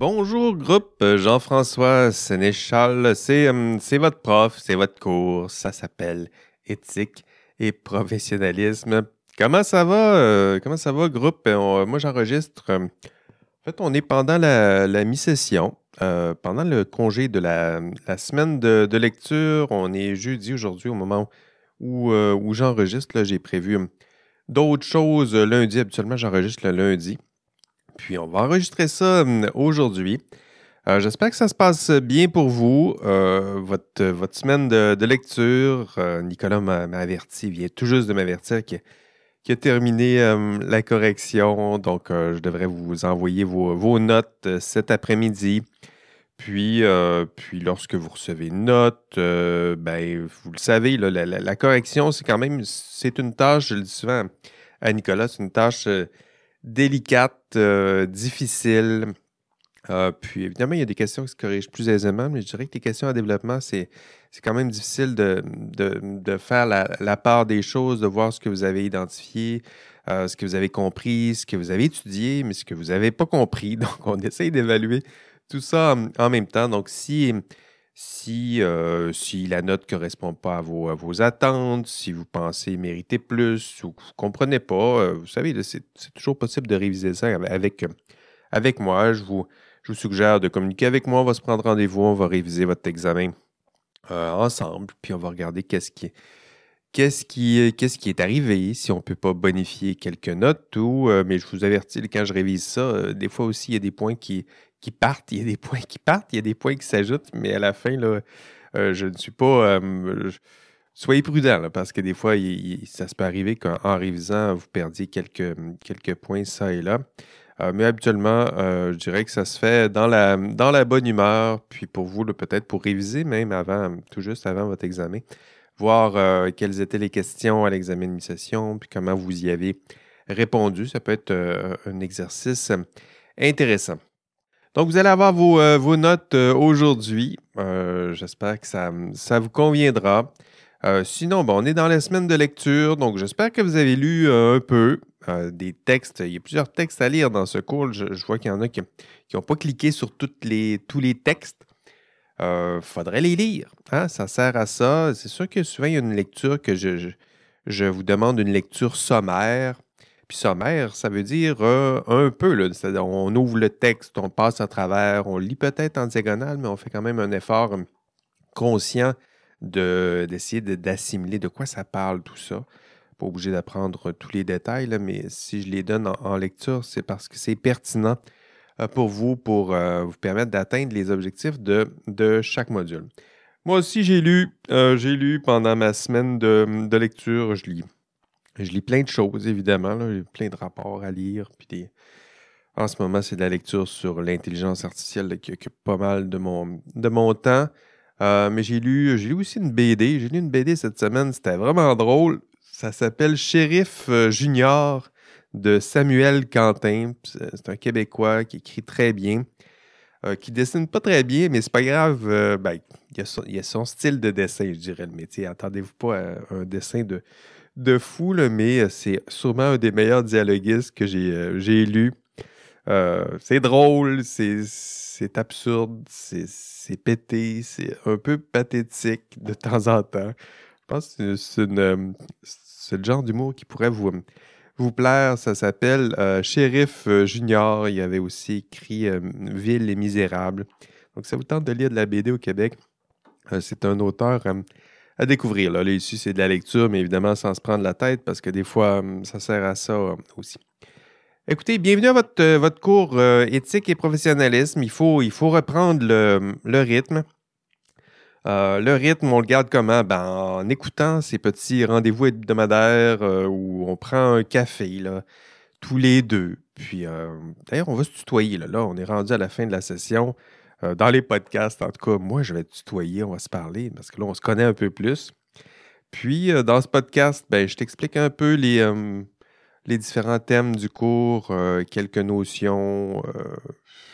Bonjour groupe, Jean-François Sénéchal, c'est euh, c'est votre prof, c'est votre cours, ça s'appelle éthique et professionnalisme. Comment ça va, euh, comment ça va groupe? On- moi j'enregistre, euh, en fait on est pendant la, mi-session, euh, pendant le congé de la, semaine de, lecture, on est jeudi aujourd'hui au moment où, euh, où j'enregistre, j'ai prévu euh, d'autres choses euh, lundi, habituellement j'enregistre le lundi. Puis on va enregistrer ça hum, aujourd'hui. Euh, J'espère que ça se passe bien pour vous. Euh, votre, votre semaine de, lecture, euh, Nicolas m'a averti, il vient tout juste de m'avertir qu'il a terminé hum, la correction. Donc, je devrais vous envoyer vos, notes cet après-midi. Puis, puis, lorsque vous recevez une note, ben, vous le savez, la, la- correction, c'est quand même, c'est une tâche, je le dis souvent à Nicolas, c'est une tâche délicate, euh, difficile. Euh, puis évidemment, il y a des questions qui se corrigent plus aisément, mais je dirais que les questions en développement, c'est, c'est quand même difficile de, de- de faire la, la part des choses, de voir ce que vous avez identifié, euh, ce que vous avez compris, ce que vous avez étudié, mais ce que vous n'avez pas compris. Donc, on essaye d'évaluer tout ça en même temps. Donc, si, si, euh, si la note ne correspond pas à vos, attentes, si vous pensez mériter plus ou que vous ne comprenez pas, euh, vous savez, c'est toujours possible de réviser ça avec, moi. Je vous, suggère de communiquer avec moi. On va se prendre rendez-vous, on va réviser votre examen euh, ensemble, puis on va regarder qu'est-ce qui, qu'est-ce qui, est arrivé, si on ne peut pas bonifier quelques notes ou, mais je vous avertis, quand je révise ça, des fois aussi, il y a des points qui, qui partent, il y a des points qui partent, il y a des points qui s'ajoutent, mais à la fin, là, euh, je ne suis pas... euh, soyez prudent, parce que des fois, ça se peut arriver qu'en en révisant, vous perdiez quelques, quelques points ça et là. Euh, mais habituellement, je dirais que ça se fait dans la, dans la bonne humeur, puis pour vous, peut-être pour réviser même avant, tout juste avant votre examen, voir quelles étaient les questions à l'examen mi-session, puis comment vous y avez répondu. Ça peut être un exercice intéressant. Donc, vous allez avoir vos, euh, notes euh, aujourd'hui. Euh, J'espère que ça, ça vous conviendra. Sinon, on est dans la semaine de lecture, donc j'espère que vous avez lu un peu des textes. Il y a plusieurs textes à lire dans ce cours. Je, vois qu'il y en a qui n'ont pas cliqué sur les, tous les textes. Il faudrait les lire. hein, Ça sert à ça. C'est sûr que souvent, il y a une lecture que je, je vous demande une lecture sommaire. Puis sommaire, ça veut dire euh, un peu. là. On ouvre le texte, on passe à travers, on lit peut-être en diagonale, mais on fait quand même un effort euh, conscient de- d'essayer de- d'assimiler de quoi ça parle, tout ça. Pas obligé d'apprendre tous les détails, mais si je les donne en, lecture, c'est parce que c'est pertinent euh, pour vous, pour euh, vous permettre d'atteindre les objectifs de, chaque module. Moi aussi, j'ai lu, j'ai lu pendant ma semaine de, de lecture, je lis, je lis plein de choses, évidemment, là, plein de rapports à lire, puis en ce moment, c'est de la lecture sur l'intelligence artificielle qui occupe pas mal de mon, de mon temps. Euh, mais j'ai lu, j'ai lu aussi une BD. J'ai lu une BD cette semaine, c'était vraiment drôle. Ça s'appelle Shérif euh, Junior de Samuel Quentin. C'est un Québécois qui écrit très bien, euh, qui dessine pas très bien, mais c'est pas grave. ben, il, a son, il a son style de dessin, je dirais, le métier. Attendez-vous pas à un dessin de, de fou, là, mais c'est sûrement un des meilleurs dialoguistes que j'ai euh, lu. Euh, c'est drôle, c'est absurde, c'est pété, c'est un peu pathétique de temps en temps. Je pense que c'est euh, le genre d'humour qui pourrait vous, plaire. Ça s'appelle euh, Shérif euh, Junior. Il avait aussi écrit euh, Ville et Misérable. Donc, ça vous tente de lire de la BD au Québec. euh, c'est un auteur euh, à découvrir. Là, Là, ici, c'est de la lecture, mais évidemment sans se prendre la tête parce que des fois, euh, ça sert à ça euh, aussi. Écoutez, bienvenue à votre, euh, votre cours euh, éthique et professionnalisme. Il faut, il faut reprendre le, le rythme. Le rythme, on le garde comment? Ben, en écoutant ces petits rendez-vous hebdomadaires où on prend un café là, tous les deux. Puis, d'ailleurs, on va se tutoyer. Là, Là, on est rendu à la fin de la session. Euh, dans les podcasts, en tout cas, moi, je vais te tutoyer, on va se parler parce que là, on se connaît un peu plus. Puis, euh, dans ce podcast, ben, je t'explique un peu les, euh, différents thèmes du cours, quelques notions.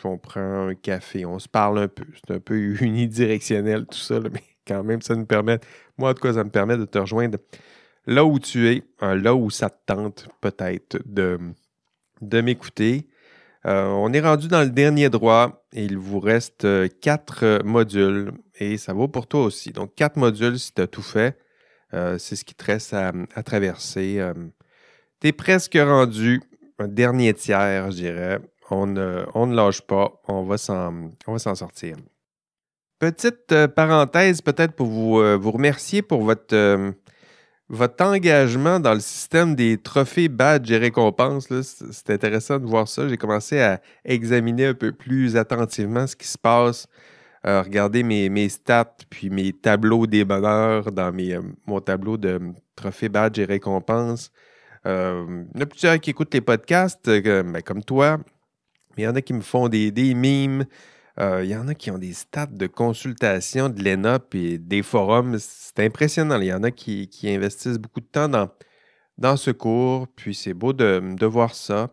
on prend un café, on se parle un peu. C'est un peu unidirectionnel tout ça, mais quand même, ça nous permet, moi en tout cas, ça me permet de te rejoindre là où tu es, là où ça te tente peut-être de, m'écouter. On est rendu dans le dernier droit il vous reste euh, quatre euh, modules et ça vaut pour toi aussi. Donc, quatre modules si tu as tout fait. Euh, c'est ce qui te reste à, traverser. tu es presque rendu un dernier tiers, je dirais. On ne, on lâche pas. On va s'en sortir. Petite parenthèse peut-être pour vous remercier pour votre votre engagement dans le système des trophées, badges et récompenses, c'est intéressant de voir ça. J'ai commencé à examiner un peu plus attentivement ce qui se passe, euh, regarder mes, mes, stats, puis mes tableaux des bonheurs dans euh, mon tableau de trophées, badges et récompenses. Euh, il y en a plusieurs qui écoutent les podcasts, ben, comme toi. Il y en a qui me font des, des mimes. Euh, il y en a qui ont des stats de consultation de l'ENA et des forums. C'est impressionnant. Il y en a qui, investissent beaucoup de temps dans, dans ce cours. Puis c'est beau de, voir ça.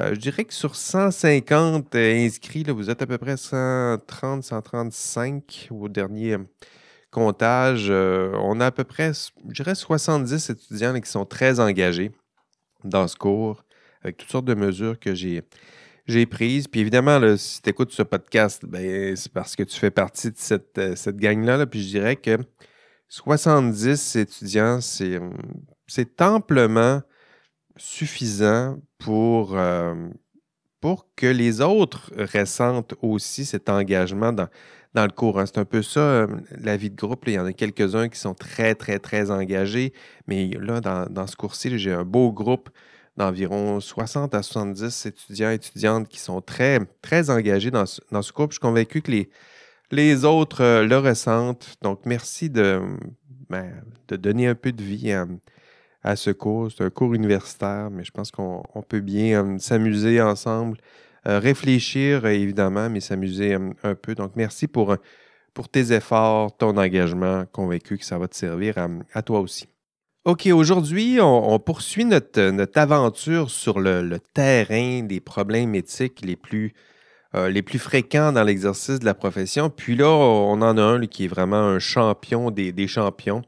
Euh, je dirais que sur 150 inscrits, vous êtes à peu près 130, 135 au dernier comptage. Euh, on a à peu près, je dirais, 70 étudiants qui sont très engagés dans ce cours avec toutes sortes de mesures que j'ai j'ai prise. Puis évidemment, si tu écoutes ce podcast, ben, c'est parce que tu fais partie de cette, euh, cette gang-là. Puis je dirais que 70 étudiants, c'est, c'est amplement suffisant pour, euh, pour que les autres ressentent aussi cet engagement dans, dans le cours. Hein. C'est un peu ça, euh, la vie de groupe. Il y en a quelques-uns qui sont très, très, très engagés. Mais là, dans, dans ce cours-ci, j'ai un beau groupe d'environ 60 à 70 étudiants et étudiantes qui sont très, très engagés dans ce, dans ce. Je suis convaincu que les, les autres euh, le ressentent. Donc, merci de, ben, de donner un peu de vie à, ce cours. C'est un cours universitaire, mais je pense qu'on peut bien euh, s'amuser ensemble, euh, réfléchir évidemment, mais s'amuser un peu. Donc, merci pour, pour tes efforts, ton engagement. Convaincu que ça va te servir à toi aussi. OK, aujourd'hui, on, poursuit notre, notre, aventure sur le, terrain des problèmes éthiques les plus, euh, les plus fréquents dans l'exercice de la profession. Puis là, on en a un qui est vraiment un champion des, champions.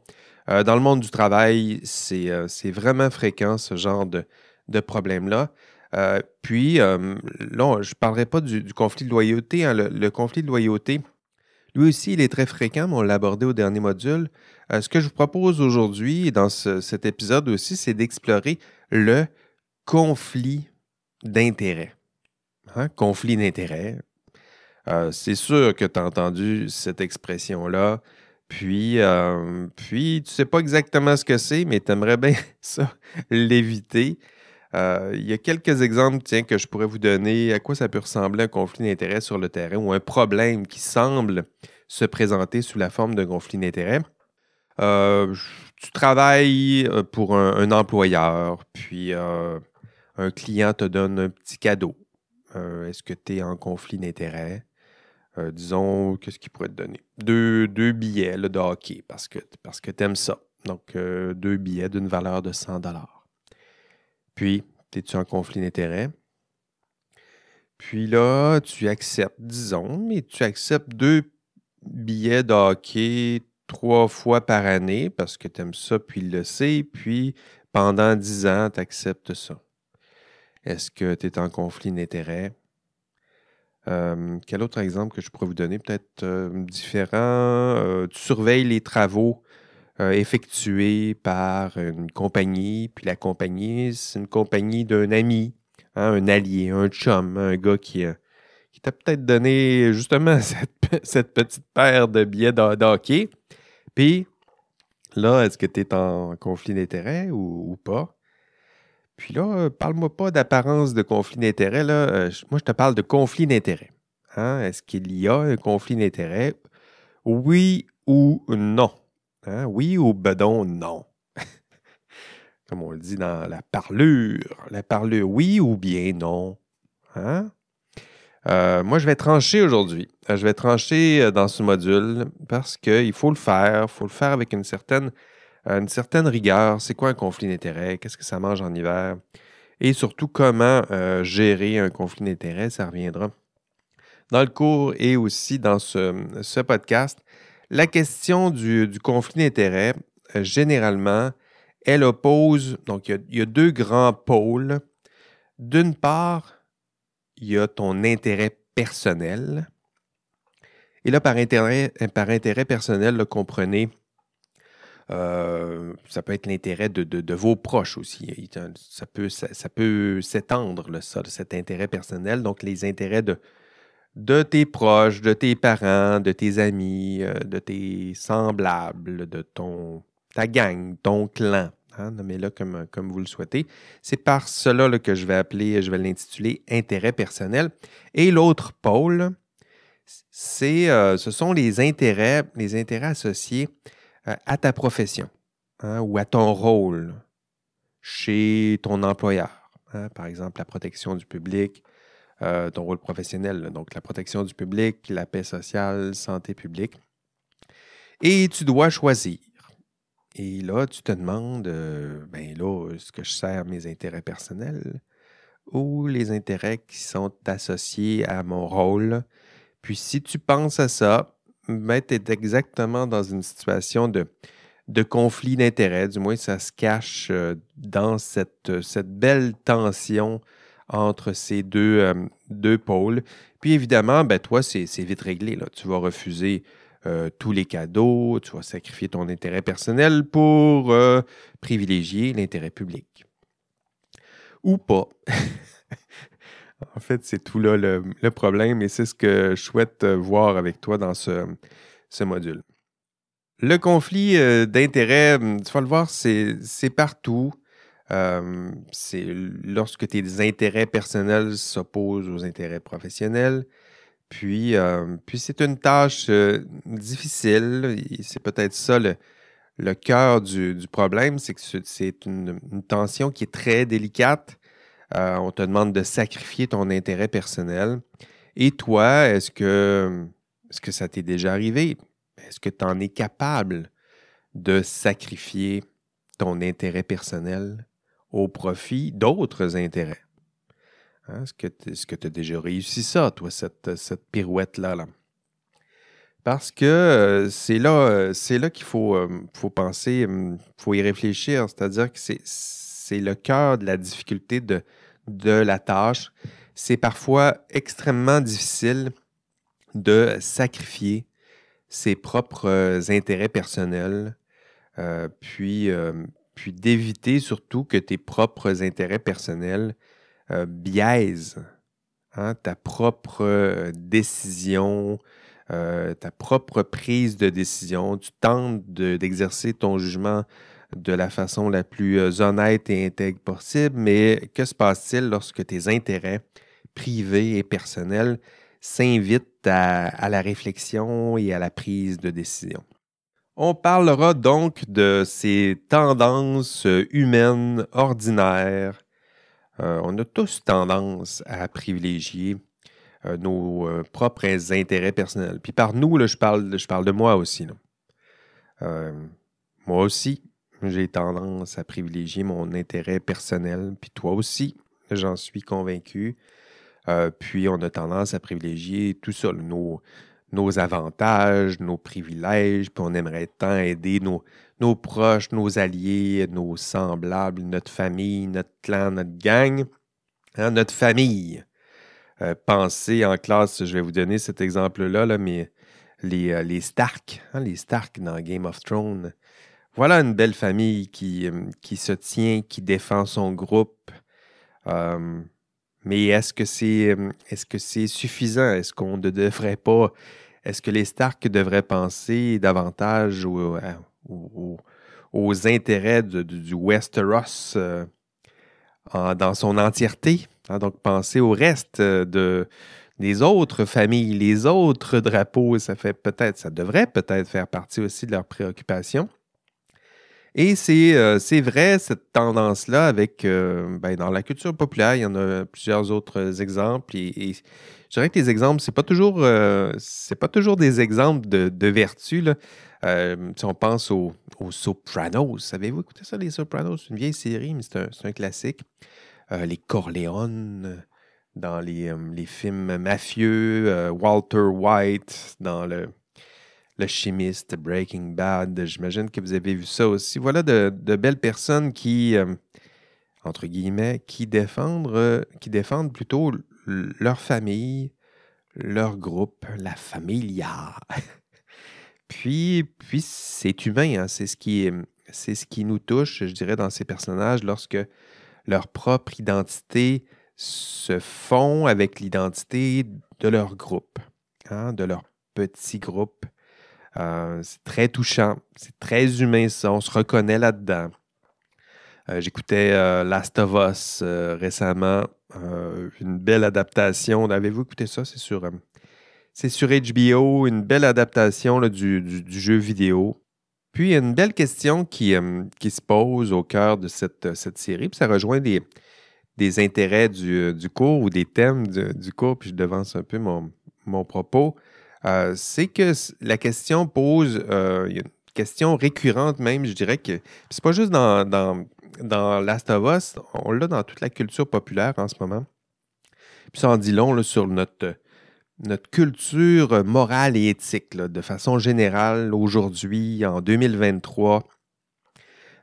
Euh, dans le monde du travail, euh, c'est vraiment fréquent ce genre de, de problème-là. puis, là, je ne parlerai pas du, conflit de loyauté. Hein. le, conflit de loyauté, lui aussi, il est très fréquent, mais on l'a abordé au dernier module. Euh, ce que je vous propose aujourd'hui dans cet épisode aussi, c'est d'explorer le conflit d'intérêts. Hein? Conflit d'intérêts. Euh, c'est sûr que tu as entendu cette expression-là. Puis, euh, puis, tu ne sais pas exactement ce que c'est, mais tu aimerais bien ça, l'éviter. Euh, il y a quelques exemples que je pourrais vous donner à quoi ça peut ressembler un conflit d'intérêts sur le terrain ou un problème qui semble se présenter sous la forme d'un conflit d'intérêts? Euh, tu travailles euh, pour un, employeur, puis un client te donne un petit cadeau. Est-ce que tu es en conflit d'intérêts? disons, qu'est-ce qu'il pourrait te donner? Deux, billets de hockey parce que, parce que tu aimes ça. Donc, deux billets d'une valeur de 100 puis, es-tu en conflit d'intérêts? Puis là, tu acceptes, disons, mais tu acceptes deux billets de hockey trois fois par année parce que tu aimes ça, puis le sait, puis pendant dix ans, tu acceptes ça. Est-ce que tu es en conflit d'intérêts? Euh, quel autre exemple que je pourrais vous donner? Peut-être euh, différent? Euh, tu surveilles les travaux effectué par une compagnie, puis la compagnie, c'est une compagnie d'un ami, hein, un allié, un chum, un gars qui, euh, qui t'a peut-être donné justement cette, petite paire de billets de, hockey. Puis là, est-ce que tu es en conflit d'intérêt ou, pas? Puis là, euh, parle-moi pas d'apparence de conflit d'intérêt. Moi, je te parle de conflit d'intérêt. Hein. Est-ce qu'il y a un conflit d'intérêt? Oui ou non? Hein? Oui ou bedon, non? Comme on le dit dans la parlure. La parlure, oui ou bien non? Hein? Euh, moi, je vais trancher aujourd'hui. Euh, je vais trancher euh, dans ce module parce qu'il faut le faire. Il faut le faire avec une certaine, une certaine rigueur. C'est quoi un conflit d'intérêt? Qu'est-ce que ça mange en hiver? Et surtout, comment gérer un conflit d'intérêt? Ça reviendra dans le cours et aussi dans ce podcast. La question du, conflit d'intérêts, euh, généralement, elle oppose, donc il y, a, deux grands pôles. D'une part, il y a ton intérêt personnel. Et là, par intérêt, personnel, comprenez, euh, ça peut être l'intérêt de, vos proches aussi. Ça peut, ça, peut s'étendre, ça, cet intérêt personnel. Donc, les intérêts de, de tes proches, de tes parents, de tes amis, euh, de tes semblables, de ton, ta gang, ton clan. Hein, nommez-le comme, vous le souhaitez. C'est par cela que je vais appeler, je vais l'intituler intérêt personnel. Et l'autre pôle, c'est, euh, ce sont les intérêts, les intérêts associés euh, à ta profession hein, ou à ton rôle chez ton employeur. Hein. par exemple, la protection du public, euh, ton rôle professionnel, donc la protection du public, la paix sociale, santé publique. Et tu dois choisir. Et là, tu te demandes, ben là, est-ce que je sers mes intérêts personnels ou les intérêts qui sont associés à mon rôle? Puis si tu penses à ça, ben, tu es exactement dans une situation de, de conflit d'intérêts. Du moins, ça se cache euh, dans cette, cette belle tension entre ces deux, euh, deux pôles. Puis évidemment, ben, toi, c'est vite réglé. Là. Tu vas refuser euh, tous les cadeaux, tu vas sacrifier ton intérêt personnel pour privilégier l'intérêt public. Ou pas. En fait, c'est tout là le, problème et c'est ce que je souhaite euh, voir avec toi dans ce, module. Le conflit euh, d'intérêts, hum, tu vas le voir, c'est partout. Euh, c'est lorsque tes intérêts personnels s'opposent aux intérêts professionnels. Puis, puis c'est une tâche difficile. C'est peut-être ça le, cœur du, problème, c'est que c'est une, tension qui est très délicate euh, on te demande de sacrifier ton intérêt personnel. Et toi, est-ce que, est que ça t'est déjà arrivé? Est-ce que tu en es capable de sacrifier ton intérêt personnel? Au profit d'autres intérêts? Hein, est-ce que tu as déjà réussi ça, toi, cette, pirouette-là? Là? Parce que euh, c'est là, euh, qu'il faut, faut penser, il faut y réfléchir. C'est-à-dire que c'est le cœur de la difficulté de, de la tâche, c'est parfois extrêmement difficile de sacrifier ses propres euh, intérêts personnels, euh, puis, euh, puis d'éviter surtout que tes propres intérêts personnels biaisent hein, ta propre décision, ta propre prise de décision. Tu tentes d'exercer ton jugement de la façon la plus euh, honnête et intègre possible, mais que se passe-t-il lorsque tes intérêts privés et personnels s'invitent à, la réflexion et à la prise de décision? On parlera donc de ces tendances humaines ordinaires. Euh, on a tous tendance à privilégier euh, nos propres intérêts personnels. Puis par nous, je, parle, de moi aussi. moi aussi, j'ai tendance à privilégier mon intérêt personnel, puis toi aussi, j'en suis convaincu. Euh, puis on a tendance à privilégier tout ça, nos, nos avantages, nos privilèges, puis on aimerait tant aider nos, proches, nos alliés, nos semblables, notre famille, notre clan, notre gang, hein, notre famille. Euh, pensez en classe, je vais vous donner cet exemple-là, là, mais les, euh, les Stark, hein, les Stark dans Game of Thrones, voilà une belle famille qui, euh, qui se tient, qui défend son groupe. Euh, mais est-ce que c'est euh, est-ce que c'est suffisant? Est-ce qu'on ne devrait pas. Est-ce que les Stark devraient penser davantage aux, aux, intérêts du Westeros dans son entièreté? Hein? Donc, penser au reste de, des autres familles, les autres drapeaux, ça fait peut-être, ça devrait peut-être faire partie aussi de leurs préoccupations. Et euh, c'est vrai, cette tendance-là, avec euh, ben, dans la culture populaire, il y en a plusieurs autres exemples. Et, je dirais que les exemples, ce n'est pas, toujours, euh, pas toujours des exemples de, de vertu. Là. si on pense aux, Sopranos, savez-vous écouter ça, les Sopranos? C'est une vieille série, mais c'est un, un, classique. les Corleone dans les, les films mafieux, Walter White dans le le chimiste, Breaking Bad. J'imagine que vous avez vu ça aussi. Voilà de, belles personnes qui, euh, entre guillemets, qui défendent, euh, qui défendent plutôt leur famille, leur groupe, la familia. puis, puis c'est humain, hein, c'est ce, qui, c'est ce qui nous touche, je dirais, dans ces personnages lorsque leur propre identité se fond avec l'identité de leur groupe, hein, de leur petit groupe. Euh, c'est très touchant, c'est très humain ça, on se reconnaît là-dedans. Euh, j'écoutais euh, Last of Us récemment, une belle adaptation. Avez-vous écouté ça? C'est sur, c'est sur HBO, une belle adaptation du, jeu vidéo. Puis il y a une belle question qui, qui se pose au cœur de cette, série, puis ça rejoint des, des intérêts du, cours ou des thèmes du, cours, puis je devance un peu mon propos. C'est que la question pose, une question récurrente même, je dirais que c'est pas juste dans, dans Last of Us, on l'a dans toute la culture populaire en ce moment. Puis ça en dit long sur notre, notre culture morale et éthique, de façon générale, aujourd'hui, en 2023.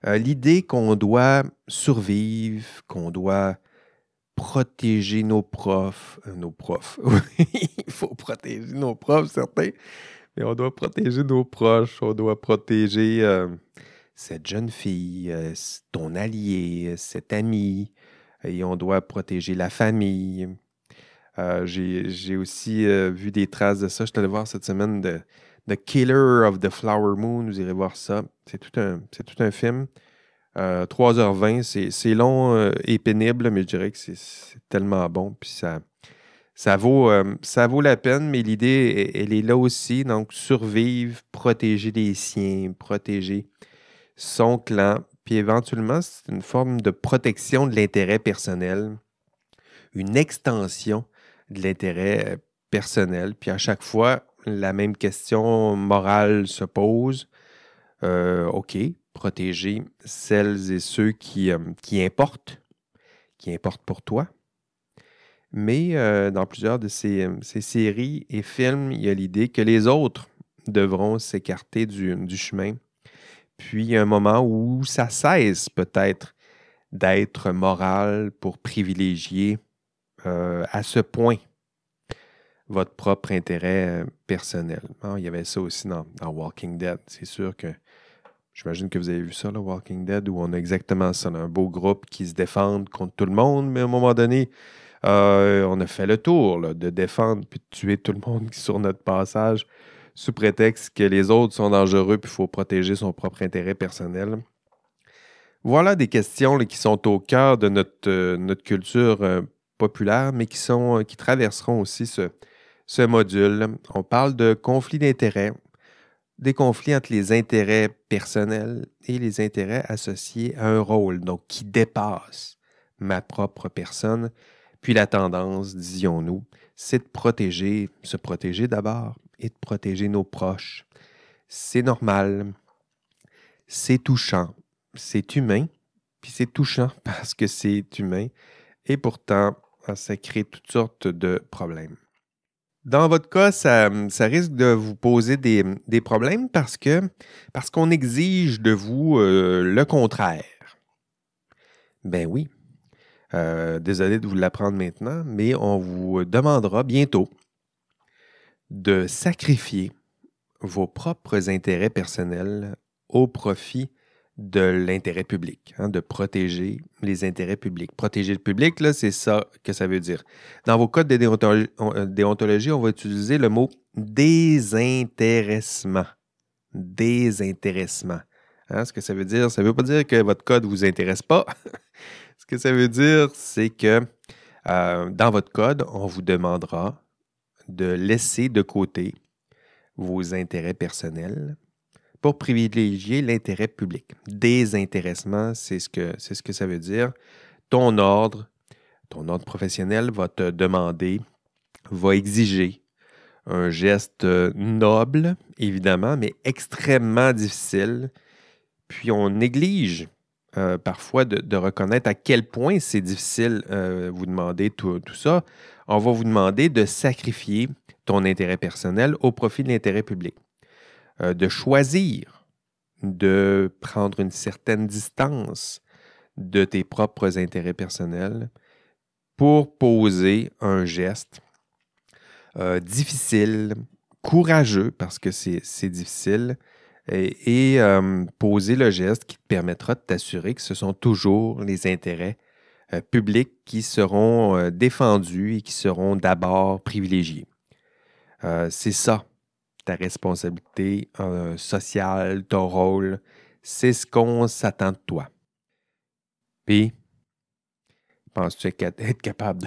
Euh, l'idée qu'on doit survivre, qu'on doit protéger nos profs, euh, nos profs, il faut protéger nos profs, certains, mais on doit protéger nos proches, on doit protéger euh, cette jeune fille, euh, ton allié, cet ami, et on doit protéger la famille. J'ai aussi vu des traces de ça. Je suis allé voir cette semaine de The Killer of the Flower Moon. Vous irez voir ça. C'est tout un film. 3h20, c'est long et pénible, mais je dirais que c'est tellement bon. Puis ça, ça, vaut, ça vaut la peine, mais l'idée, elle, est là aussi. Donc, survivre, protéger les siens, protéger son clan, puis éventuellement, c'est une forme de protection de l'intérêt personnel, une extension de l'intérêt euh, personnel. Puis à chaque fois, la même question morale se pose. Euh, OK, protéger celles et ceux qui, euh, qui importent, qui importent pour toi. Mais dans plusieurs de ces, ces, séries et films, il y a l'idée que les autres devront s'écarter du, chemin puis un moment où ça cesse peut-être d'être moral pour privilégier euh, à ce point votre propre intérêt euh, personnel. il y avait ça aussi dans, Walking Dead. C'est sûr que j'imagine que vous avez vu ça, le Walking Dead, où on a exactement ça, un beau groupe qui se défendent contre tout le monde, mais à un moment donné, euh, on a fait le tour de défendre puis de tuer tout le monde sur notre passage sous prétexte que les autres sont dangereux puis il faut protéger son propre intérêt personnel. Voilà des questions qui sont au cœur de notre, euh, notre culture euh, populaire, mais qui, sont, qui traverseront aussi ce, ce module. On parle de conflits d'intérêts, des conflits entre les intérêts personnels et les intérêts associés à un rôle, donc qui dépasse ma propre personne. Puis la tendance, disions-nous, c'est de protéger, se protéger d'abord, et de protéger nos proches. C'est normal, c'est touchant, c'est humain, puis c'est touchant parce que c'est humain, et pourtant, ça crée toutes sortes de problèmes. Dans votre cas, ça, risque de vous poser des, problèmes parce qu'on exige de vous euh, le contraire. Ben oui. Euh, désolé de vous l'apprendre maintenant, mais on vous demandera bientôt de sacrifier vos propres intérêts personnels au profit de l'intérêt public, hein, de protéger les intérêts publics. Protéger le public, c'est ça que ça veut dire. Dans vos codes de euh, déontologie, on va utiliser le mot désintéressement. Désintéressement. Hein, ce que ça veut dire, ça ne veut pas dire que votre code ne vous intéresse pas. ce que ça veut dire, c'est que euh, dans votre code, on vous demandera de laisser de côté vos intérêts personnels pour privilégier l'intérêt public. Désintéressement, c'est ce, que, c'est ce que ça veut dire. Ton ordre, ton ordre professionnel va te demander, va exiger un geste noble, évidemment, mais extrêmement difficile. Puis on néglige euh, parfois de, reconnaître à quel point c'est difficile euh, vous demander tout, tout, ça on va vous demander de sacrifier ton intérêt personnel au profit de l'intérêt public, euh, de choisir de prendre une certaine distance de tes propres intérêts personnels pour poser un geste euh, difficile, courageux parce que c'est difficile, et, euh, poser le geste qui te permettra de t'assurer que ce sont toujours les intérêts publics qui seront défendus et qui seront d'abord privilégiés. c'est ça, ta responsabilité sociale, ton rôle, c'est ce qu'on s'attend de toi. Puis, penses-tu être capable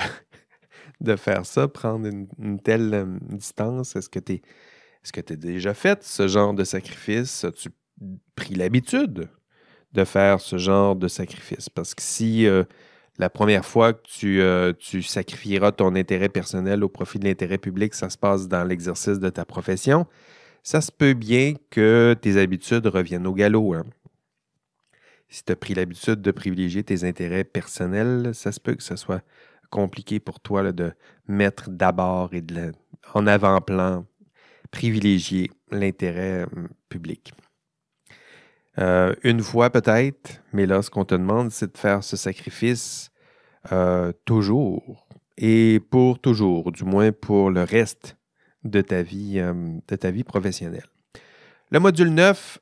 de, faire ça, prendre une, telle euh, distance? Est-ce que tu est-ce que tu as déjà fait ce genre de sacrifice? As-tu pris l'habitude de faire ce genre de sacrifice? Parce que si euh, la première fois que tu, euh, tu, sacrifieras ton intérêt personnel au profit de l'intérêt public, ça se passe dans l'exercice de ta profession, ça se peut bien que tes habitudes reviennent au galop. Hein. Si tu as pris l'habitude de privilégier tes intérêts personnels, ça se peut que ce soit compliqué pour toi de mettre d'abord et de en avant-plan, privilégier l'intérêt hum, public. Euh, une fois peut-être, mais là, ce qu'on te demande, c'est de faire ce sacrifice euh, toujours et pour toujours, du moins pour le reste de ta vie, vie professionnelle. Le module 9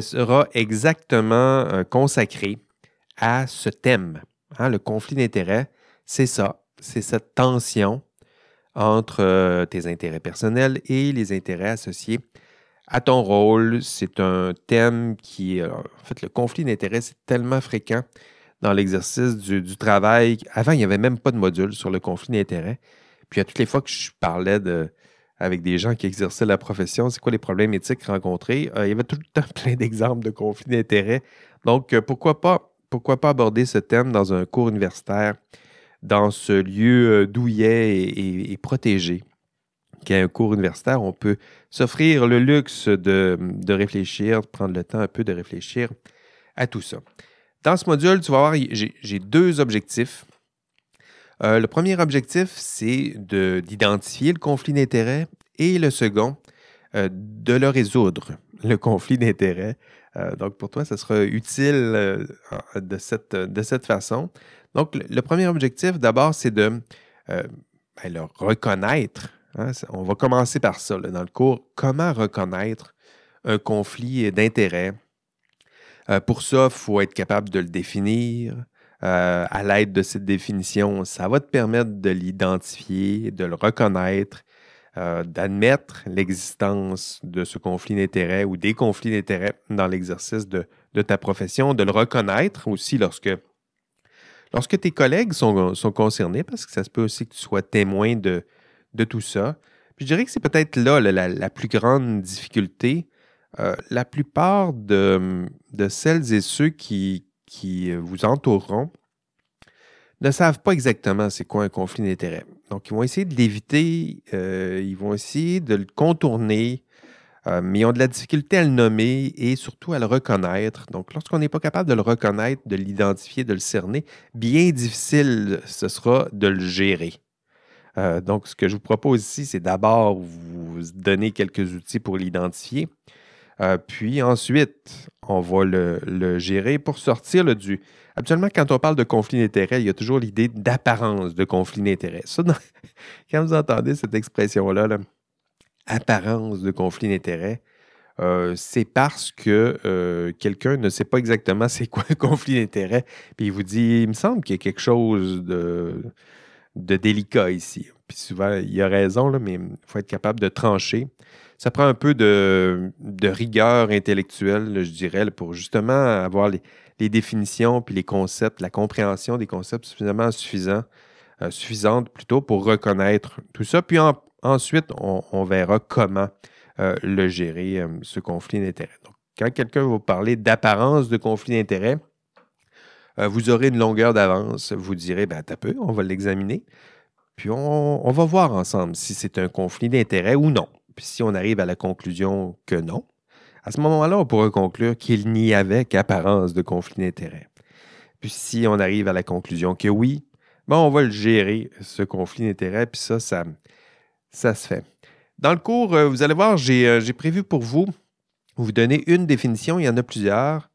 sera exactement euh, consacré à ce thème, hein, le conflit d'intérêts c'est ça, c'est cette tension entre euh, tes intérêts personnels et les intérêts associés à ton rôle. C'est un thème qui, euh, en fait, le conflit d'intérêts, c'est tellement fréquent dans l'exercice du, travail. Avant, il n'y avait même pas de module sur le conflit d'intérêts. Puis à toutes les fois que je parlais avec des gens qui exerçaient la profession, c'est quoi les problèmes éthiques rencontrés, euh, il y avait tout le temps plein d'exemples de conflits d'intérêts. Donc, pourquoi pas, pourquoi pas aborder ce thème dans un cours universitaire dans ce lieu euh, douillet et, et, protégé, qui est un cours universitaire, on peut s'offrir le luxe de, réfléchir, de prendre le temps un peu de réfléchir à tout ça. Dans ce module, tu vas voir, j'ai deux objectifs. Euh, le premier objectif, c'est d'identifier le conflit d'intérêts et le second, euh, de le résoudre, le conflit d'intérêts. donc, pour toi, ce sera utile de, cette, façon. Donc, le, premier objectif, d'abord, c'est de euh, ben, le reconnaître. Hein, on va commencer par ça dans le cours. Comment reconnaître un conflit d'intérêts? Euh, pour ça, il faut être capable de le définir. Euh, à l'aide de cette définition, ça va te permettre de l'identifier, de le reconnaître, d'admettre l'existence de ce conflit d'intérêts ou des conflits d'intérêts dans l'exercice de, de, ta profession, de le reconnaître aussi lorsque Lorsque tes collègues sont, concernés, parce que ça se peut aussi que tu sois témoin de, tout ça, je dirais que c'est peut-être là la, plus grande difficulté. Euh, la plupart de, celles et ceux qui, vous entoureront ne savent pas exactement c'est quoi un conflit d'intérêts. Donc, ils vont essayer de l'éviter, euh, ils vont essayer de le contourner, euh, mais ils ont de la difficulté à le nommer et surtout à le reconnaître. Donc, lorsqu'on n'est pas capable de le reconnaître, de l'identifier, de le cerner, bien difficile ce sera de le gérer. Euh, donc, ce que je vous propose ici, c'est d'abord vous donner quelques outils pour l'identifier. Euh, puis ensuite, on va le, gérer pour sortir du. Habituellement, quand on parle de conflit d'intérêt, il y a toujours l'idée d'apparence de conflit d'intérêt. Ça, quand vous entendez cette expression-là, là, apparence de conflit d'intérêt, euh, c'est parce que quelqu'un ne sait pas exactement c'est quoi un conflit d'intérêt, puis il vous dit il me semble qu'il y a quelque chose de, de délicat ici. Puis souvent, il a raison, là, mais il faut être capable de trancher. Ça prend un peu de, rigueur intellectuelle, je dirais, pour justement avoir les, définitions puis les concepts, la compréhension des concepts suffisamment suffisants, euh, suffisante plutôt pour reconnaître tout ça. Puis en, Ensuite, on, verra comment euh, le gérer, euh, ce conflit d'intérêts. Donc, quand quelqu'un va parler d'apparence de conflit d'intérêts, euh, vous aurez une longueur d'avance. Vous direz, ben, t'as peu, on va l'examiner. Puis on, va voir ensemble si c'est un conflit d'intérêts ou non. Puis si on arrive à la conclusion que non, à ce moment-là, on pourra conclure qu'il n'y avait qu'apparence de conflit d'intérêts. Puis si on arrive à la conclusion que oui, ben on va le gérer, ce conflit d'intérêts. Puis ça, ça, ça se fait. Dans le cours, euh, vous allez voir, euh, j'ai prévu pour vous vous donner une définition. Il y en a plusieurs.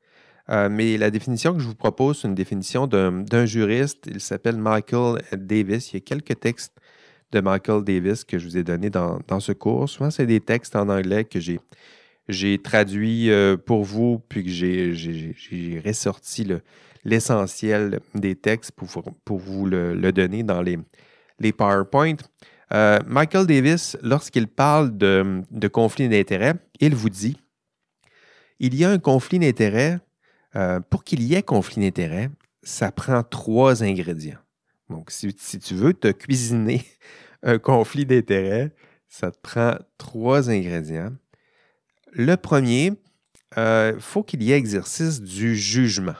Euh, mais la définition que je vous propose, c'est une définition d'un juriste. Il s'appelle Michael Davis. Il y a quelques textes de Michael Davis que je vous ai donné dans, ce cours. Souvent, c'est des textes en anglais que j'ai, traduits euh, pour vous, puis que j'ai, ressorti l'essentiel des textes pour, pour vous le, donner dans les, les. Euh, Michael Davis, lorsqu'il parle de, de conflit d'intérêts, il vous dit il y a un conflit d'intérêts. Euh, pour qu'il y ait conflit d'intérêts, ça prend trois ingrédients. Donc, si, tu veux te cuisiner un conflit d'intérêts, ça te prend trois ingrédients. Le premier, il euh, faut qu'il y ait exercice du jugement.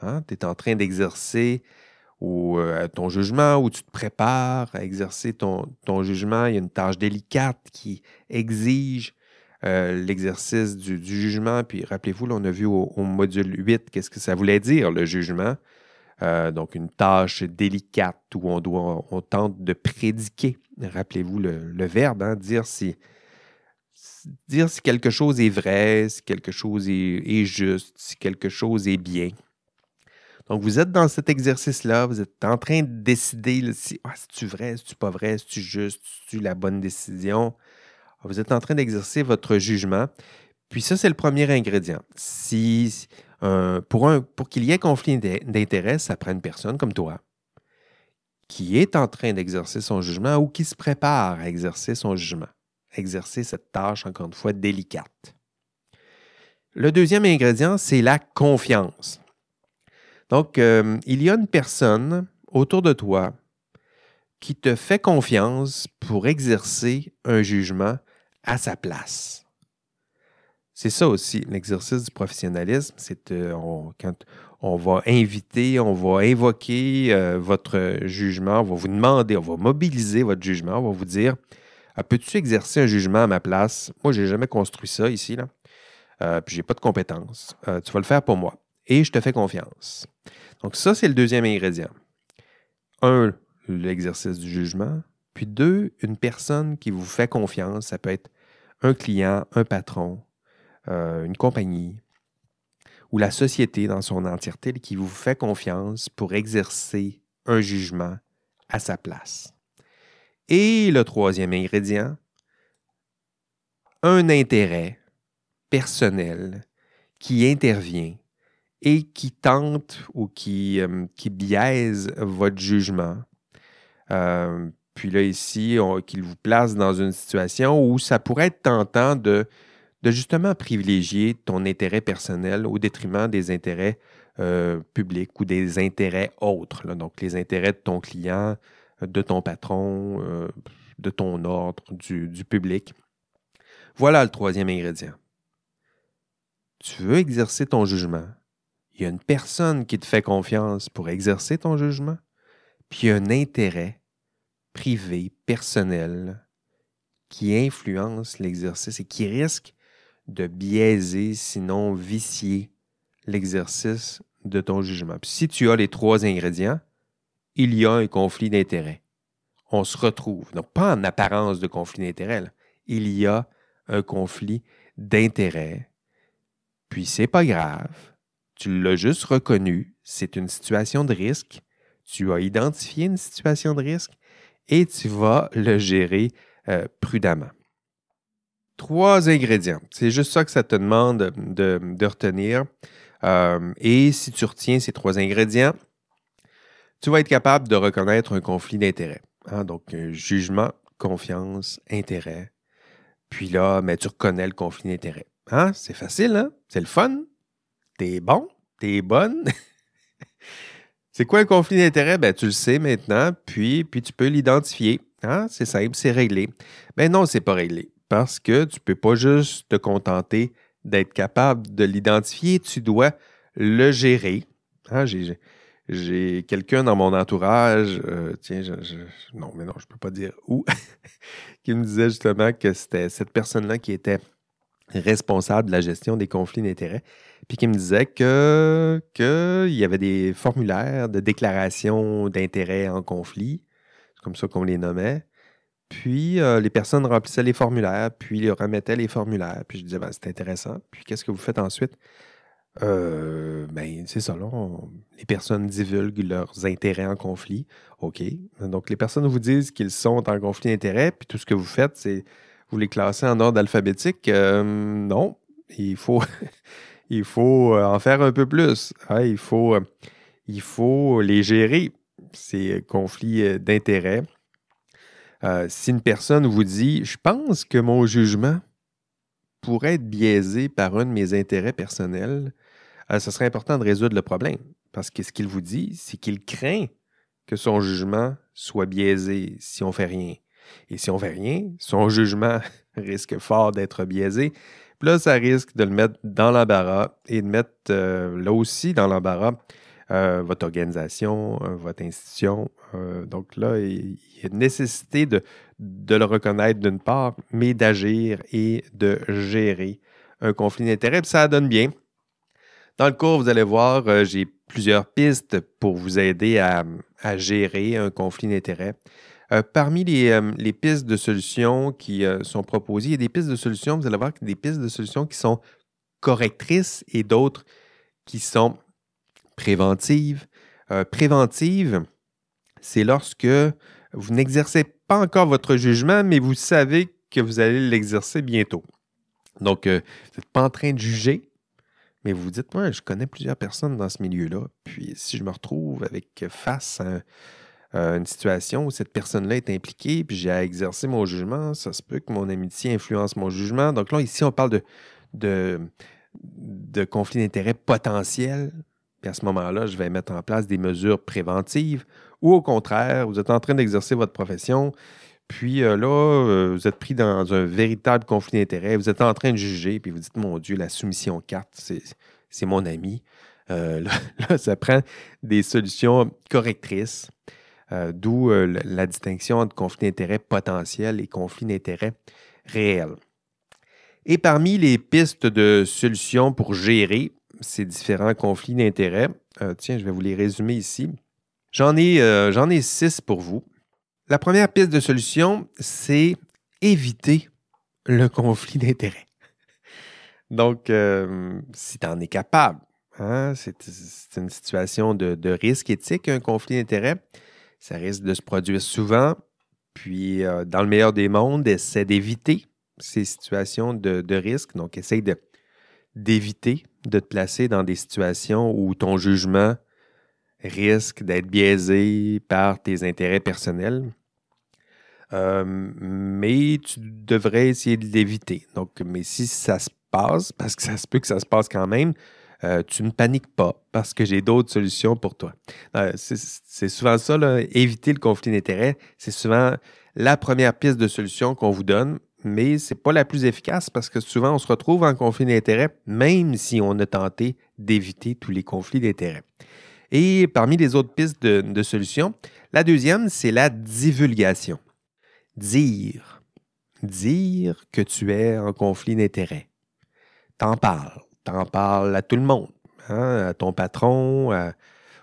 Hein? Tu es en train d'exercer euh, ton jugement ou tu te prépares à exercer ton, jugement. Il y a une tâche délicate qui exige euh, l'exercice du, jugement. Puis rappelez-vous, on a vu au, module 8 qu'est-ce que ça voulait dire, le jugement? Euh, donc, une tâche délicate où on, doit, on tente de prédiquer. Rappelez-vous le, verbe, hein, dire, si, dire si quelque chose est vrai, si quelque chose est, juste, si quelque chose est bien. Donc, vous êtes dans cet exercice-là, vous êtes en train de décider si ah, c'est-tu vrai, c'est-tu pas vrai, c'est-tu juste, c'est-tu la bonne décision? Vous êtes en train d'exercer votre jugement. Puis ça, c'est le premier ingrédient. Si, euh, pour, qu'il y ait conflit d'intérêt, ça prend une personne comme toi qui est en train d'exercer son jugement ou qui se prépare à exercer son jugement, exercer cette tâche, encore une fois, délicate. Le deuxième ingrédient, c'est la confiance. Donc, euh, il y a une personne autour de toi qui te fait confiance pour exercer un jugement à sa place. C'est ça aussi, l'exercice du professionnalisme, c'est euh, quand on va inviter, on va invoquer euh, votre jugement, on va vous demander, on va mobiliser votre jugement, on va vous dire ah, Peux-tu exercer un jugement à ma place? Moi, je n'ai jamais construit ça ici, là. Euh, puis j'ai pas de compétences. tu vas le faire pour moi. Et je te fais confiance. Donc, ça, c'est le deuxième ingrédient. Un, l'exercice du jugement. Puis deux, une personne qui vous fait confiance. Ça peut être un client, un patron, euh, une compagnie ou la société dans son entièreté qui vous fait confiance pour exercer un jugement à sa place. Et le troisième ingrédient, un intérêt personnel qui intervient et qui tente ou qui, euh, biaise votre jugement euh, puis là, ici, qu'il vous place dans une situation où ça pourrait être tentant de, justement privilégier ton intérêt personnel au détriment des intérêts euh, publics ou des intérêts autres. Donc, les intérêts de ton client, de ton patron, euh, de ton ordre, du, du public. Voilà le troisième ingrédient. Tu veux exercer ton jugement. Il y a une personne qui te fait confiance pour exercer ton jugement, puis il y a un intérêt privé, personnel, qui influence l'exercice et qui risque de biaiser, sinon vicier, l'exercice de ton jugement. si tu as les trois ingrédients, il y a un conflit d'intérêt. On se retrouve, donc pas en apparence de conflit d'intérêt, il y a un conflit d'intérêt. Puis c'est pas grave, tu l'as juste reconnu, c'est une situation de risque, tu as identifié une situation de risque et tu vas le gérer euh, prudemment. Trois ingrédients. C'est juste ça que ça te demande de, retenir. Euh, et si tu retiens ces trois ingrédients, tu vas être capable de reconnaître un conflit d'intérêt. Hein. Donc, jugement, confiance, intérêt. Puis là, mais tu reconnais le conflit d'intérêt. Hein? C'est facile, hein? C'est le fun. T'es bon, t'es bonne. C'est quoi un conflit d'intérêt? Ben, tu le sais maintenant, puis, puis tu peux l'identifier. Hein? C'est simple, c'est réglé. Mais ben non, c'est pas réglé. Parce que tu peux pas juste te contenter d'être capable de l'identifier, tu dois le gérer. Hein? J'ai quelqu'un dans mon entourage, euh, tiens, non, mais non, je ne peux pas dire où, qui me disait justement que c'était cette personne-là qui était responsable de la gestion des conflits d'intérêts puis qui me disait que qu'il y avait des formulaires de déclaration d'intérêt en conflit, c'est comme ça qu'on les nommait. Puis euh, les personnes remplissaient les formulaires, puis ils remettaient les formulaires. Puis je disais, ben, c'est intéressant. Puis qu'est-ce que vous faites ensuite? euh, ben, c'est ça, les personnes divulguent leurs intérêts en conflit. OK. Donc, les personnes vous disent qu'ils sont en conflit d'intérêts, puis tout ce que vous faites, c'est vous les classer en ordre alphabétique. Euh, non. Il faut, il faut euh, en faire un peu plus. Hein. il, faut, les gérer, ces conflits d'intérêts. si une personne vous dit Je pense que mon jugement pourrait être biaisé par un de mes intérêts personnels, euh, ce serait important de résoudre le problème. Parce que ce qu'il vous dit, c'est qu'il craint que son jugement soit biaisé si on fait rien. Et si on fait rien, son jugement risque fort d'être biaisé. Puis là, ça risque de le mettre dans l'embarras et de mettre euh, là aussi dans l'embarras euh, votre organisation, votre institution. donc là, il y a nécessité de, le reconnaître d'une part, mais d'agir et de gérer un conflit d'intérêts. Ça donne bien. Dans le cours, vous allez voir, euh, j'ai plusieurs pistes pour vous aider à, gérer un conflit d'intérêts. Euh, parmi euh, les, pistes de solutions qui sont proposées, il y a des pistes de solutions, vous allez voir des pistes de solutions qui sont correctrices et d'autres qui sont préventives. préventive, c'est lorsque vous n'exercez pas encore votre jugement, mais vous savez que vous allez l'exercer bientôt. Donc, vous n'êtes pas en train de juger, mais vous vous dites, moi, je connais plusieurs personnes dans ce milieu-là. Puis si je me retrouve avec face à, une situation où cette personne-là est impliquée, puis j'ai à exercer mon jugement, ça se peut que mon amitié influence mon jugement. Donc là, ici, on parle de, de, conflit d'intérêts potentiel. Puis à ce moment-là, je vais mettre en place des mesures préventives. Ou au contraire, vous êtes en train d'exercer votre profession, puis euh, là, euh, vous êtes pris dans un véritable conflit d'intérêts, vous êtes en train de juger, puis vous dites, mon Dieu, la soumission 4, c'est mon ami. Euh, là, ça prend des solutions correctrices, d'où la distinction entre conflit d'intérêts potentiel et conflit d'intérêts réel. Et parmi les pistes de solutions pour gérer ces différents conflits d'intérêts, tiens, je vais vous les résumer ici. J'en ai, six pour vous. La première piste de solution, c'est éviter le conflit d'intérêts. Donc, euh, si tu en es capable, hein, c'est une situation de, risque éthique, un conflit d'intérêts. Ça risque de se produire souvent. Puis, euh, dans le meilleur des mondes, essaie d'éviter ces situations de, risque. Donc, essaye d'éviter de te placer dans des situations où ton jugement risque d'être biaisé par tes intérêts personnels. Euh, mais tu devrais essayer de l'éviter. Donc, mais si ça se passe, parce que ça se peut que ça se passe quand même, euh, tu ne paniques pas parce que j'ai d'autres solutions pour toi. Euh, c'est souvent ça, éviter le conflit d'intérêts. C'est souvent la première piste de solution qu'on vous donne, mais ce n'est pas la plus efficace parce que souvent on se retrouve en conflit d'intérêts, même si on a tenté d'éviter tous les conflits d'intérêts. Et parmi les autres pistes de, de solutions, la deuxième, c'est la divulgation dire. Dire que tu es en conflit d'intérêts. T'en parles. T'en parles à tout le monde. Hein, à ton patron,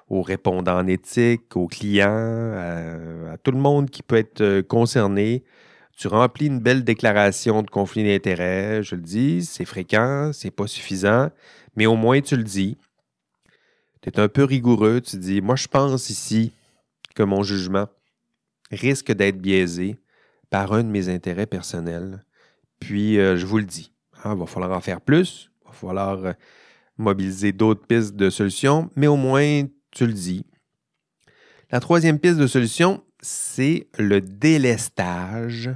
aux répondants en éthique, aux clients, à, tout le monde qui peut être euh, concerné. Tu remplis une belle déclaration de conflit d'intérêts, je le dis, c'est fréquent, c'est pas suffisant, mais au moins tu le dis. Tu es un peu rigoureux, tu dis Moi, je pense ici que mon jugement risque d'être biaisé par un de mes intérêts personnels. Puis, euh, je vous le dis, il hein, va falloir en faire plus, il va falloir euh, mobiliser d'autres pistes de solutions, mais au moins, tu le dis. La troisième piste de solution, c'est le délestage.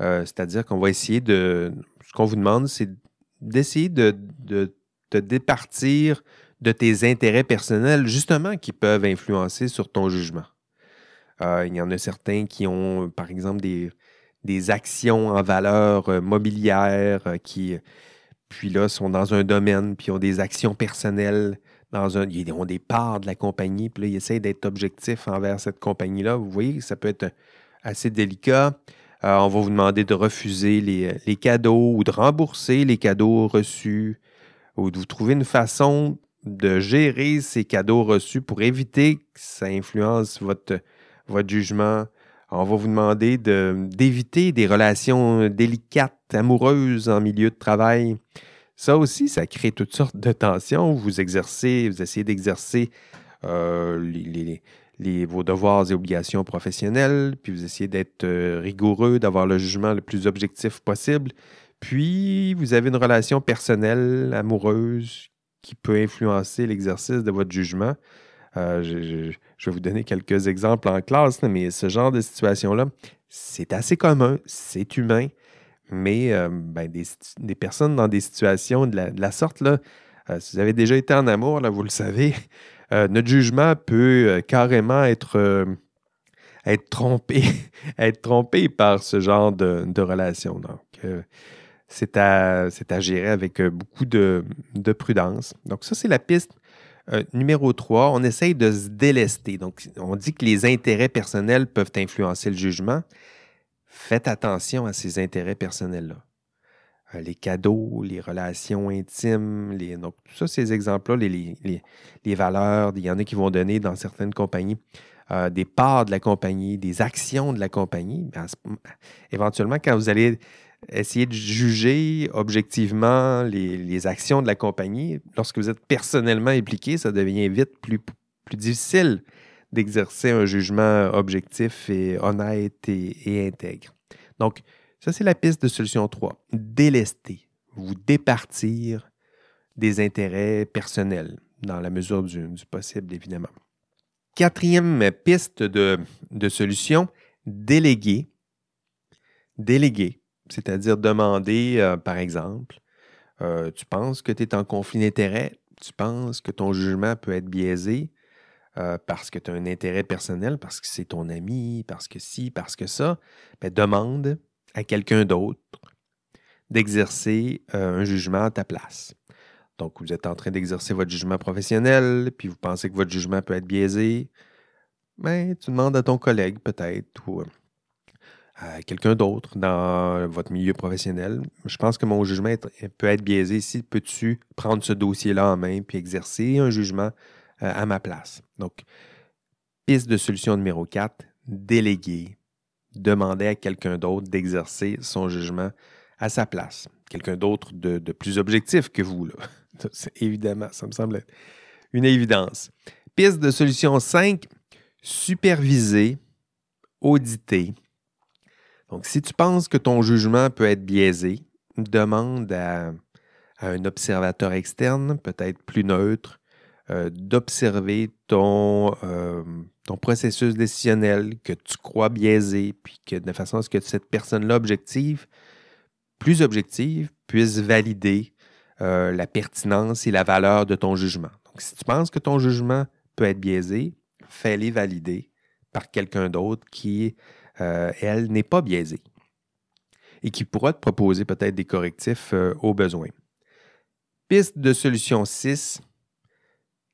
Euh, c'est-à-dire qu'on va essayer de. Ce qu'on vous demande, c'est d'essayer de, te départir de tes intérêts personnels, justement, qui peuvent influencer sur ton jugement. Euh, il y en a certains qui ont, par exemple, des, des actions en valeur mobilière qui, puis là, sont dans un domaine, puis ont des actions personnelles dans un. Ils ont des parts de la compagnie, puis là, ils essayent d'être objectifs envers cette compagnie-là. Vous voyez, ça peut être assez délicat. on va vous demander de refuser les, les, cadeaux ou de rembourser les cadeaux reçus ou de vous trouver une façon de gérer ces cadeaux reçus pour éviter que ça influence votre, votre jugement. On va vous demander d'éviter des relations délicates, amoureuses en milieu de travail. Ça aussi, ça crée toutes sortes de tensions. Vous exercez, vous essayez d'exercer euh, vos devoirs et obligations professionnelles, puis vous essayez d'être euh, rigoureux, d'avoir le jugement le plus objectif possible. Puis, vous avez une relation personnelle, amoureuse, qui peut influencer l'exercice de votre jugement. Euh, je, vais vous donner quelques exemples en classe, mais ce genre de situation-là, c'est assez commun, c'est humain, mais euh, ben, des, personnes dans des situations de la, sorte, là, euh, si vous avez déjà été en amour, vous le savez, notre jugement peut carrément être, être, trompé, être trompé par ce genre de, relation. Donc, c'est à, gérer avec beaucoup de prudence. Donc, ça, c'est la piste euh, numéro 3, on essaye de se délester. Donc, on dit que les intérêts personnels peuvent influencer le jugement. Faites attention à ces intérêts personnels-là. Euh, les cadeaux, les relations intimes, les, donc, tout ça, ces exemples-là, les, valeurs, il y en a qui vont donner dans certaines compagnies euh, des parts de la compagnie, des actions de la compagnie. éventuellement, quand vous allez essayer de juger objectivement les, actions de la compagnie. Lorsque vous êtes personnellement impliqué, ça devient vite plus, difficile d'exercer un jugement objectif et honnête et, intègre. Donc, ça, c'est la piste de solution 3. Délester, vous départir des intérêts personnels, dans la mesure du, possible, évidemment. Quatrième piste de solution, déléguer. Déléguer c'est-à-dire demander, euh, par exemple, euh, tu penses que tu es en conflit d'intérêt, tu penses que ton jugement peut être biaisé euh, parce que tu as un intérêt personnel, parce que c'est ton ami, parce que si, parce que ça, ben, demande à quelqu'un d'autre d'exercer un jugement à ta place. Donc, vous êtes en train d'exercer votre jugement professionnel, puis vous pensez que votre jugement peut être biaisé. Ben, tu demandes à ton collègue peut-être, à quelqu'un d'autre dans votre milieu professionnel. Je pense que mon jugement peut être biaisé ici. Peux-tu prendre ce dossier-là en main puis exercer un jugement euh, à ma place? Donc, piste de solution numéro 4, déléguer. Demander à quelqu'un d'autre d'exercer son jugement à sa place. Quelqu'un d'autre de, plus objectif que vous. Là. Évidemment, ça me semble être une évidence. Piste de solution 5, superviser, auditer donc, si tu penses que ton jugement peut être biaisé, demande à, un observateur externe, peut-être plus neutre, euh, d'observer ton, euh, ton processus décisionnel que tu crois biaisé, puis que de façon à ce que cette personne-là objective, plus objective, puisse valider euh, la pertinence et la valeur de ton jugement. Donc, si tu penses que ton jugement peut être biaisé, fais-les valider par quelqu'un d'autre qui euh, elle n'est pas biaisée et qui pourra te proposer peut-être des correctifs euh, au besoin. Piste de solution 6,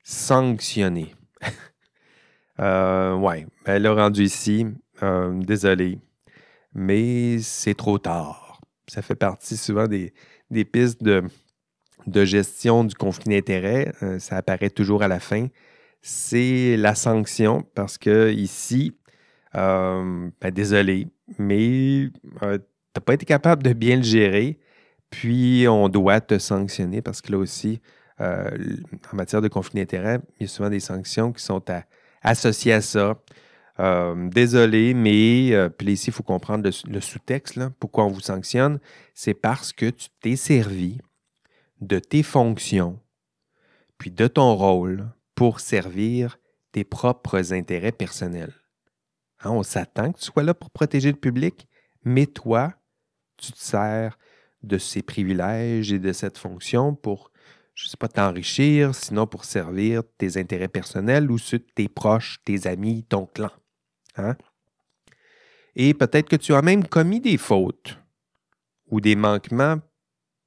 sanctionner. euh, ouais, elle l'a rendu ici. Euh, désolé, mais c'est trop tard. Ça fait partie souvent des, pistes de, de, gestion du conflit d'intérêts. ça apparaît toujours à la fin. C'est la sanction parce que ici, euh, ben, désolé, mais euh, tu n'as pas été capable de bien le gérer, puis on doit te sanctionner parce que là aussi, euh, en matière de conflit d'intérêt, il y a souvent des sanctions qui sont associées à ça. désolé, mais puis ici, il faut comprendre le, sous-texte. Pourquoi on vous sanctionne? C'est parce que tu t'es servi de tes fonctions, puis de ton rôle pour servir tes propres intérêts personnels. Hein, on s'attend que tu sois là pour protéger le public, mais toi, tu te sers de ces privilèges et de cette fonction pour, je ne sais pas, t'enrichir, sinon pour servir tes intérêts personnels ou ceux de tes proches, tes amis, ton clan. Hein? Et peut-être que tu as même commis des fautes ou des manquements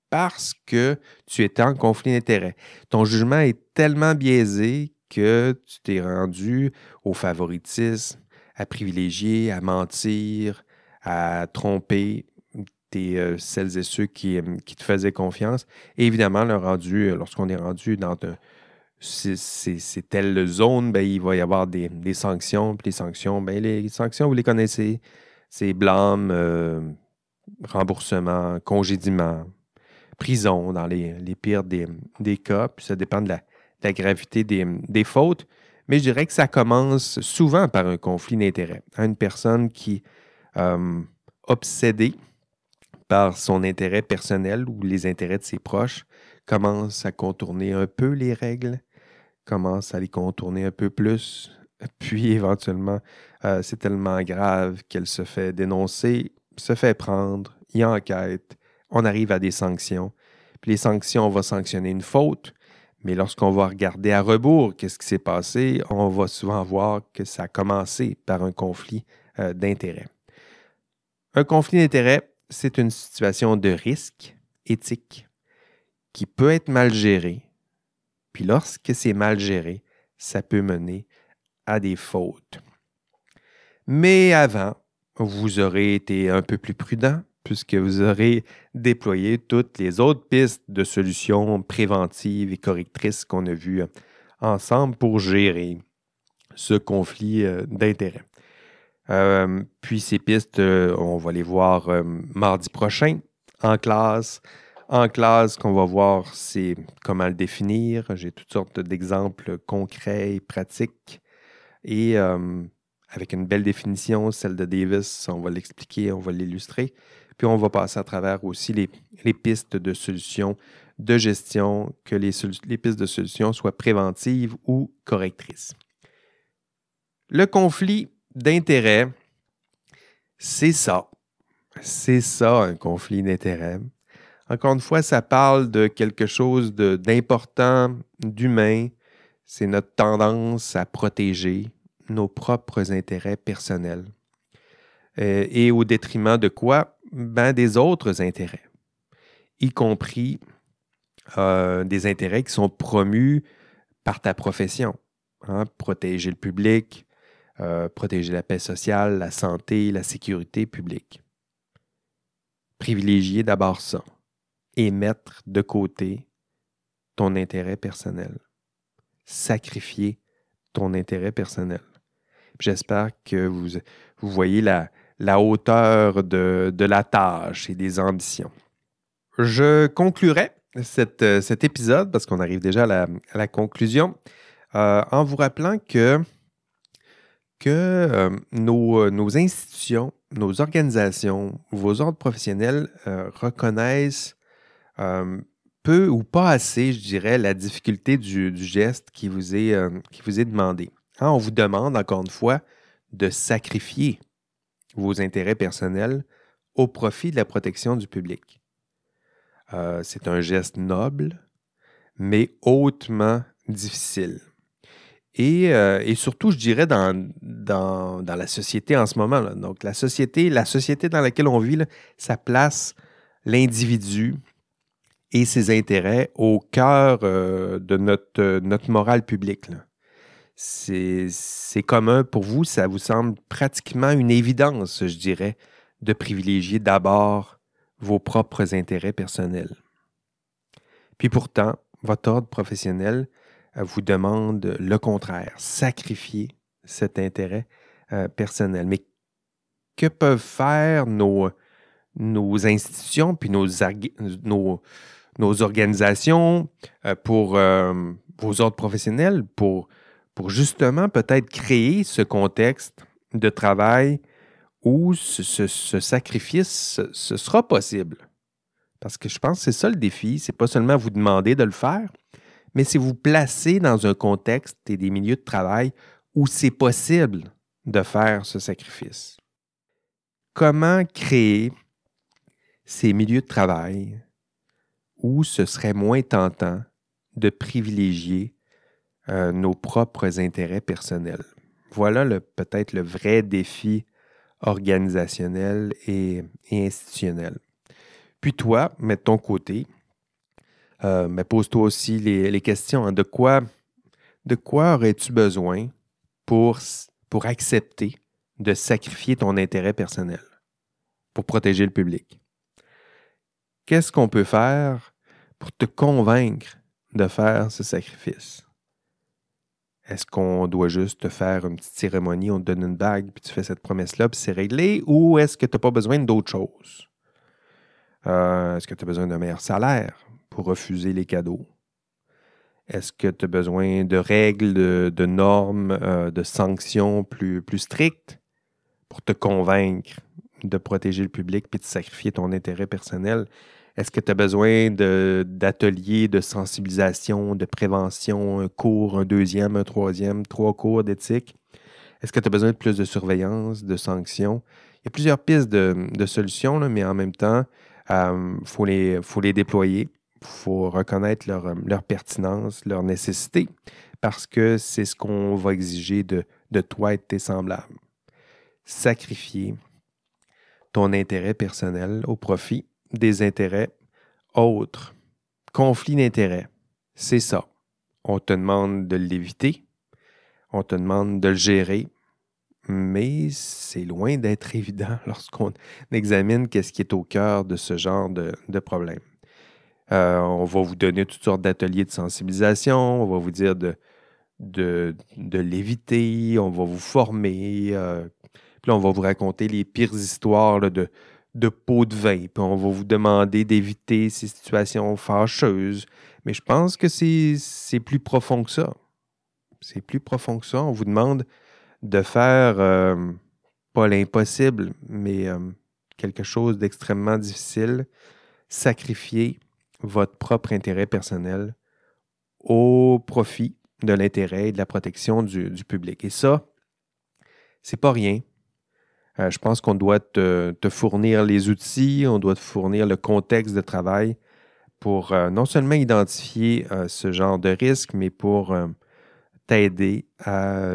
parce que tu étais en conflit d'intérêts. Ton jugement est tellement biaisé que tu t'es rendu au favoritisme, à privilégier, à mentir, à tromper tes, euh, celles et ceux qui, euh, te faisaient confiance. Évidemment, le rendu, euh, lorsqu'on est rendu dans c'est telle zone, ben, il va y avoir des, sanctions. Puis les sanctions, ben, vous les connaissez. C'est blâme, remboursement, congédiement. prison dans les, pires des, cas, puis ça dépend de la, gravité des, fautes. Mais je dirais que ça commence souvent par un conflit d'intérêts. Une personne qui, euh, obsédée par son intérêt personnel ou les intérêts de ses proches, commence à contourner un peu les règles, commence à les contourner un peu plus, puis éventuellement, euh, c'est tellement grave qu'elle se fait dénoncer, se fait prendre, y enquête, on arrive à des sanctions. Puis les sanctions, on va sanctionner une faute, mais lorsqu'on va regarder à rebours qu'est-ce qui s'est passé, on va souvent voir que ça a commencé par un conflit euh, d'intérêts. Un conflit d'intérêts, c'est une situation de risque éthique qui peut être mal gérée. Puis lorsque c'est mal géré, ça peut mener à des fautes. Mais avant, vous aurez été un peu plus prudent puisque vous aurez déployé toutes les autres pistes de solutions préventives et correctrices qu'on a vues ensemble pour gérer ce conflit euh, d'intérêts. Euh, puis ces pistes, euh, on va les voir mardi prochain en classe. En classe, qu'on va voir, c'est comment le définir. J'ai toutes sortes d'exemples concrets et pratiques et avec une belle définition, celle de Davis, on va l'expliquer, on va l'illustrer. Puis on va passer à travers aussi les, pistes de solutions de gestion, que les, pistes de solutions soient préventives ou correctrices. Le conflit d'intérêts, c'est ça. C'est ça, un conflit d'intérêts. Encore une fois, ça parle de quelque chose d'important, d'humain. C'est notre tendance à protéger, nos propres intérêts personnels. Euh, et au détriment de quoi? Ben, des autres intérêts, y compris euh, des intérêts qui sont promus par ta profession. Hein, protéger le public, euh, protéger la paix sociale, la santé, la sécurité publique. Privilégier d'abord ça et mettre de côté ton intérêt personnel. Sacrifier ton intérêt personnel. J'espère que vous, vous voyez la, la hauteur de, la tâche et des ambitions. Je conclurai cette, cet épisode, parce qu'on arrive déjà à la, conclusion, euh, en vous rappelant que, euh, nos, institutions, nos organisations, vos ordres professionnels euh, reconnaissent peu ou pas assez, je dirais, la difficulté du, geste qui vous est, qui vous est demandé. Hein, on vous demande, encore une fois, de sacrifier vos intérêts personnels au profit de la protection du public. Euh, c'est un geste noble, mais hautement difficile. Et, euh, surtout, je dirais, dans, dans, la société en ce moment. Donc, la société, la société dans laquelle on vit, ça place l'individu et ses intérêts au cœur euh, de notre, notre morale publique c'est commun pour vous, ça vous semble pratiquement une évidence, je dirais, de privilégier d'abord vos propres intérêts personnels. Puis pourtant, votre ordre professionnel euh, vous demande le contraire, sacrifier cet intérêt euh, personnel. Mais que peuvent faire nos, institutions puis nos organisations euh, pour vos ordres professionnels, pour pour justement peut-être créer ce contexte de travail où ce, sacrifice, ce, sera possible. Parce que je pense que c'est ça le défi, c'est pas seulement vous demander de le faire, mais c'est vous placer dans un contexte et des milieux de travail où c'est possible de faire ce sacrifice. Comment créer ces milieux de travail où ce serait moins tentant de privilégier euh, nos propres intérêts personnels. Voilà peut-être le vrai défi organisationnel et, institutionnel. Puis toi, mets ton côté, euh, mais pose-toi aussi les, questions. Hein. de quoi, de quoi aurais-tu besoin pour accepter de sacrifier ton intérêt personnel pour protéger le public? Qu'est-ce qu'on peut faire pour te convaincre de faire ce sacrifice? Est-ce qu'on doit juste te faire une petite cérémonie, on te donne une bague, puis tu fais cette promesse-là, puis c'est réglé, ou est-ce que tu n'as pas besoin d'autre chose? Euh, est-ce que tu as besoin d'un meilleur salaire pour refuser les cadeaux? Est-ce que tu as besoin de règles, de, normes, euh, de sanctions plus, plus strictes pour te convaincre de protéger le public puis de sacrifier ton intérêt personnel? Est-ce que tu as besoin d'ateliers de, sensibilisation, de prévention, un cours, un deuxième, un troisième, trois cours d'éthique? Est-ce que tu as besoin de plus de surveillance, de sanctions? Il y a plusieurs pistes de, solutions, mais en même temps, il euh, faut, les, déployer. Il faut reconnaître leur, leur, pertinence, leur nécessité, parce que c'est ce qu'on va exiger de, de toi et de tes semblables. Sacrifier ton intérêt personnel au profit des intérêts autres. Conflit d'intérêts, c'est ça. On te demande de l'éviter, on te demande de le gérer, mais c'est loin d'être évident lorsqu'on examine qu'est-ce qui est au cœur de ce genre de, problème. Euh, on va vous donner toutes sortes d'ateliers de sensibilisation, on va vous dire de, de, l'éviter, on va vous former, euh, puis on va vous raconter les pires histoires de, de pots de vin, on va vous demander d'éviter ces situations fâcheuses. Mais je pense que c'est plus profond que ça. C'est plus profond que ça. On vous demande de faire euh, pas l'impossible, mais euh, quelque chose d'extrêmement difficile, sacrifier votre propre intérêt personnel au profit de l'intérêt et de la protection du, du public. Et ça, c'est pas rien. Euh, je pense qu'on doit te, fournir les outils, on doit te fournir le contexte de travail pour euh, non seulement identifier euh, ce genre de risque, mais pour t'aider à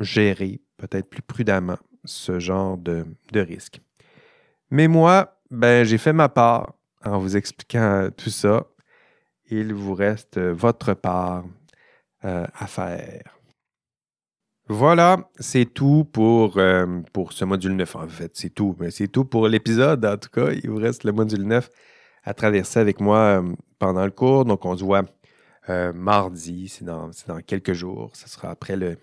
gérer peut-être plus prudemment ce genre de, risque. Mais moi, ben, j'ai fait ma part en vous expliquant tout ça. Il vous reste votre part à faire. Voilà, c'est tout pour, euh, ce module 9. En fait, c'est tout. Mais c'est tout pour l'épisode. En tout cas, il vous reste le module 9 à traverser avec moi euh, pendant le cours. Donc, on se voit euh, mardi. C'est dans, quelques jours. Ce sera après le,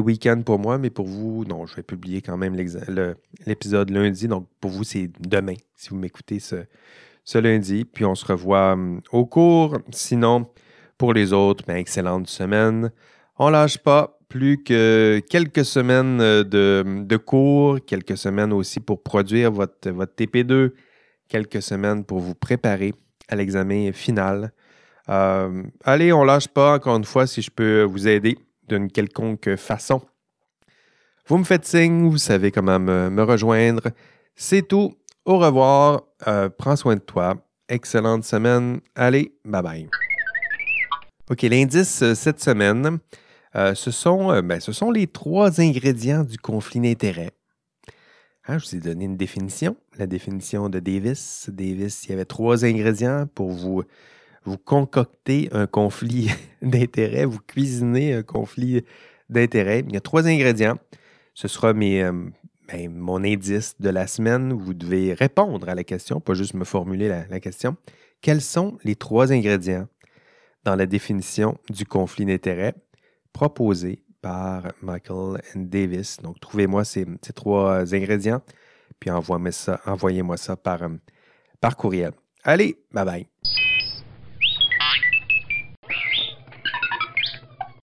week-end pour moi. Mais pour vous, non, je vais publier quand même l'épisode lundi. Donc, pour vous, c'est demain, si vous m'écoutez ce, ce lundi. Puis, on se revoit au cours. Sinon, pour les autres, ben, excellente semaine. On lâche pas plus que quelques semaines euh, de, cours, quelques semaines aussi pour produire votre, votre TP2, quelques semaines pour vous préparer à l'examen final. Euh, allez, on lâche pas, encore une fois, si je peux vous aider d'une quelconque façon. Vous me faites signe, vous savez comment me, rejoindre. C'est tout. Au revoir. Euh, prends soin de toi. Excellente semaine. Allez, bye bye. OK, l'indice cette semaine, euh, ce, sont, euh, ben, ce sont les trois ingrédients du conflit d'intérêt. Hein, je vous ai donné une définition, la définition de Davis. Davis, il y avait trois ingrédients pour vous, vous concocter un conflit d'intérêt, vous cuisiner un conflit d'intérêt. Il y a trois ingrédients. Ce sera euh, ben, mon indice de la semaine. Vous devez répondre à la question, pas juste me formuler la question. Quels sont les trois ingrédients dans la définition du conflit d'intérêt? Proposé par Michael Davis. Donc, trouvez-moi ces, trois ingrédients, puis envoyez-moi ça, par, euh, par courriel. Allez, bye bye.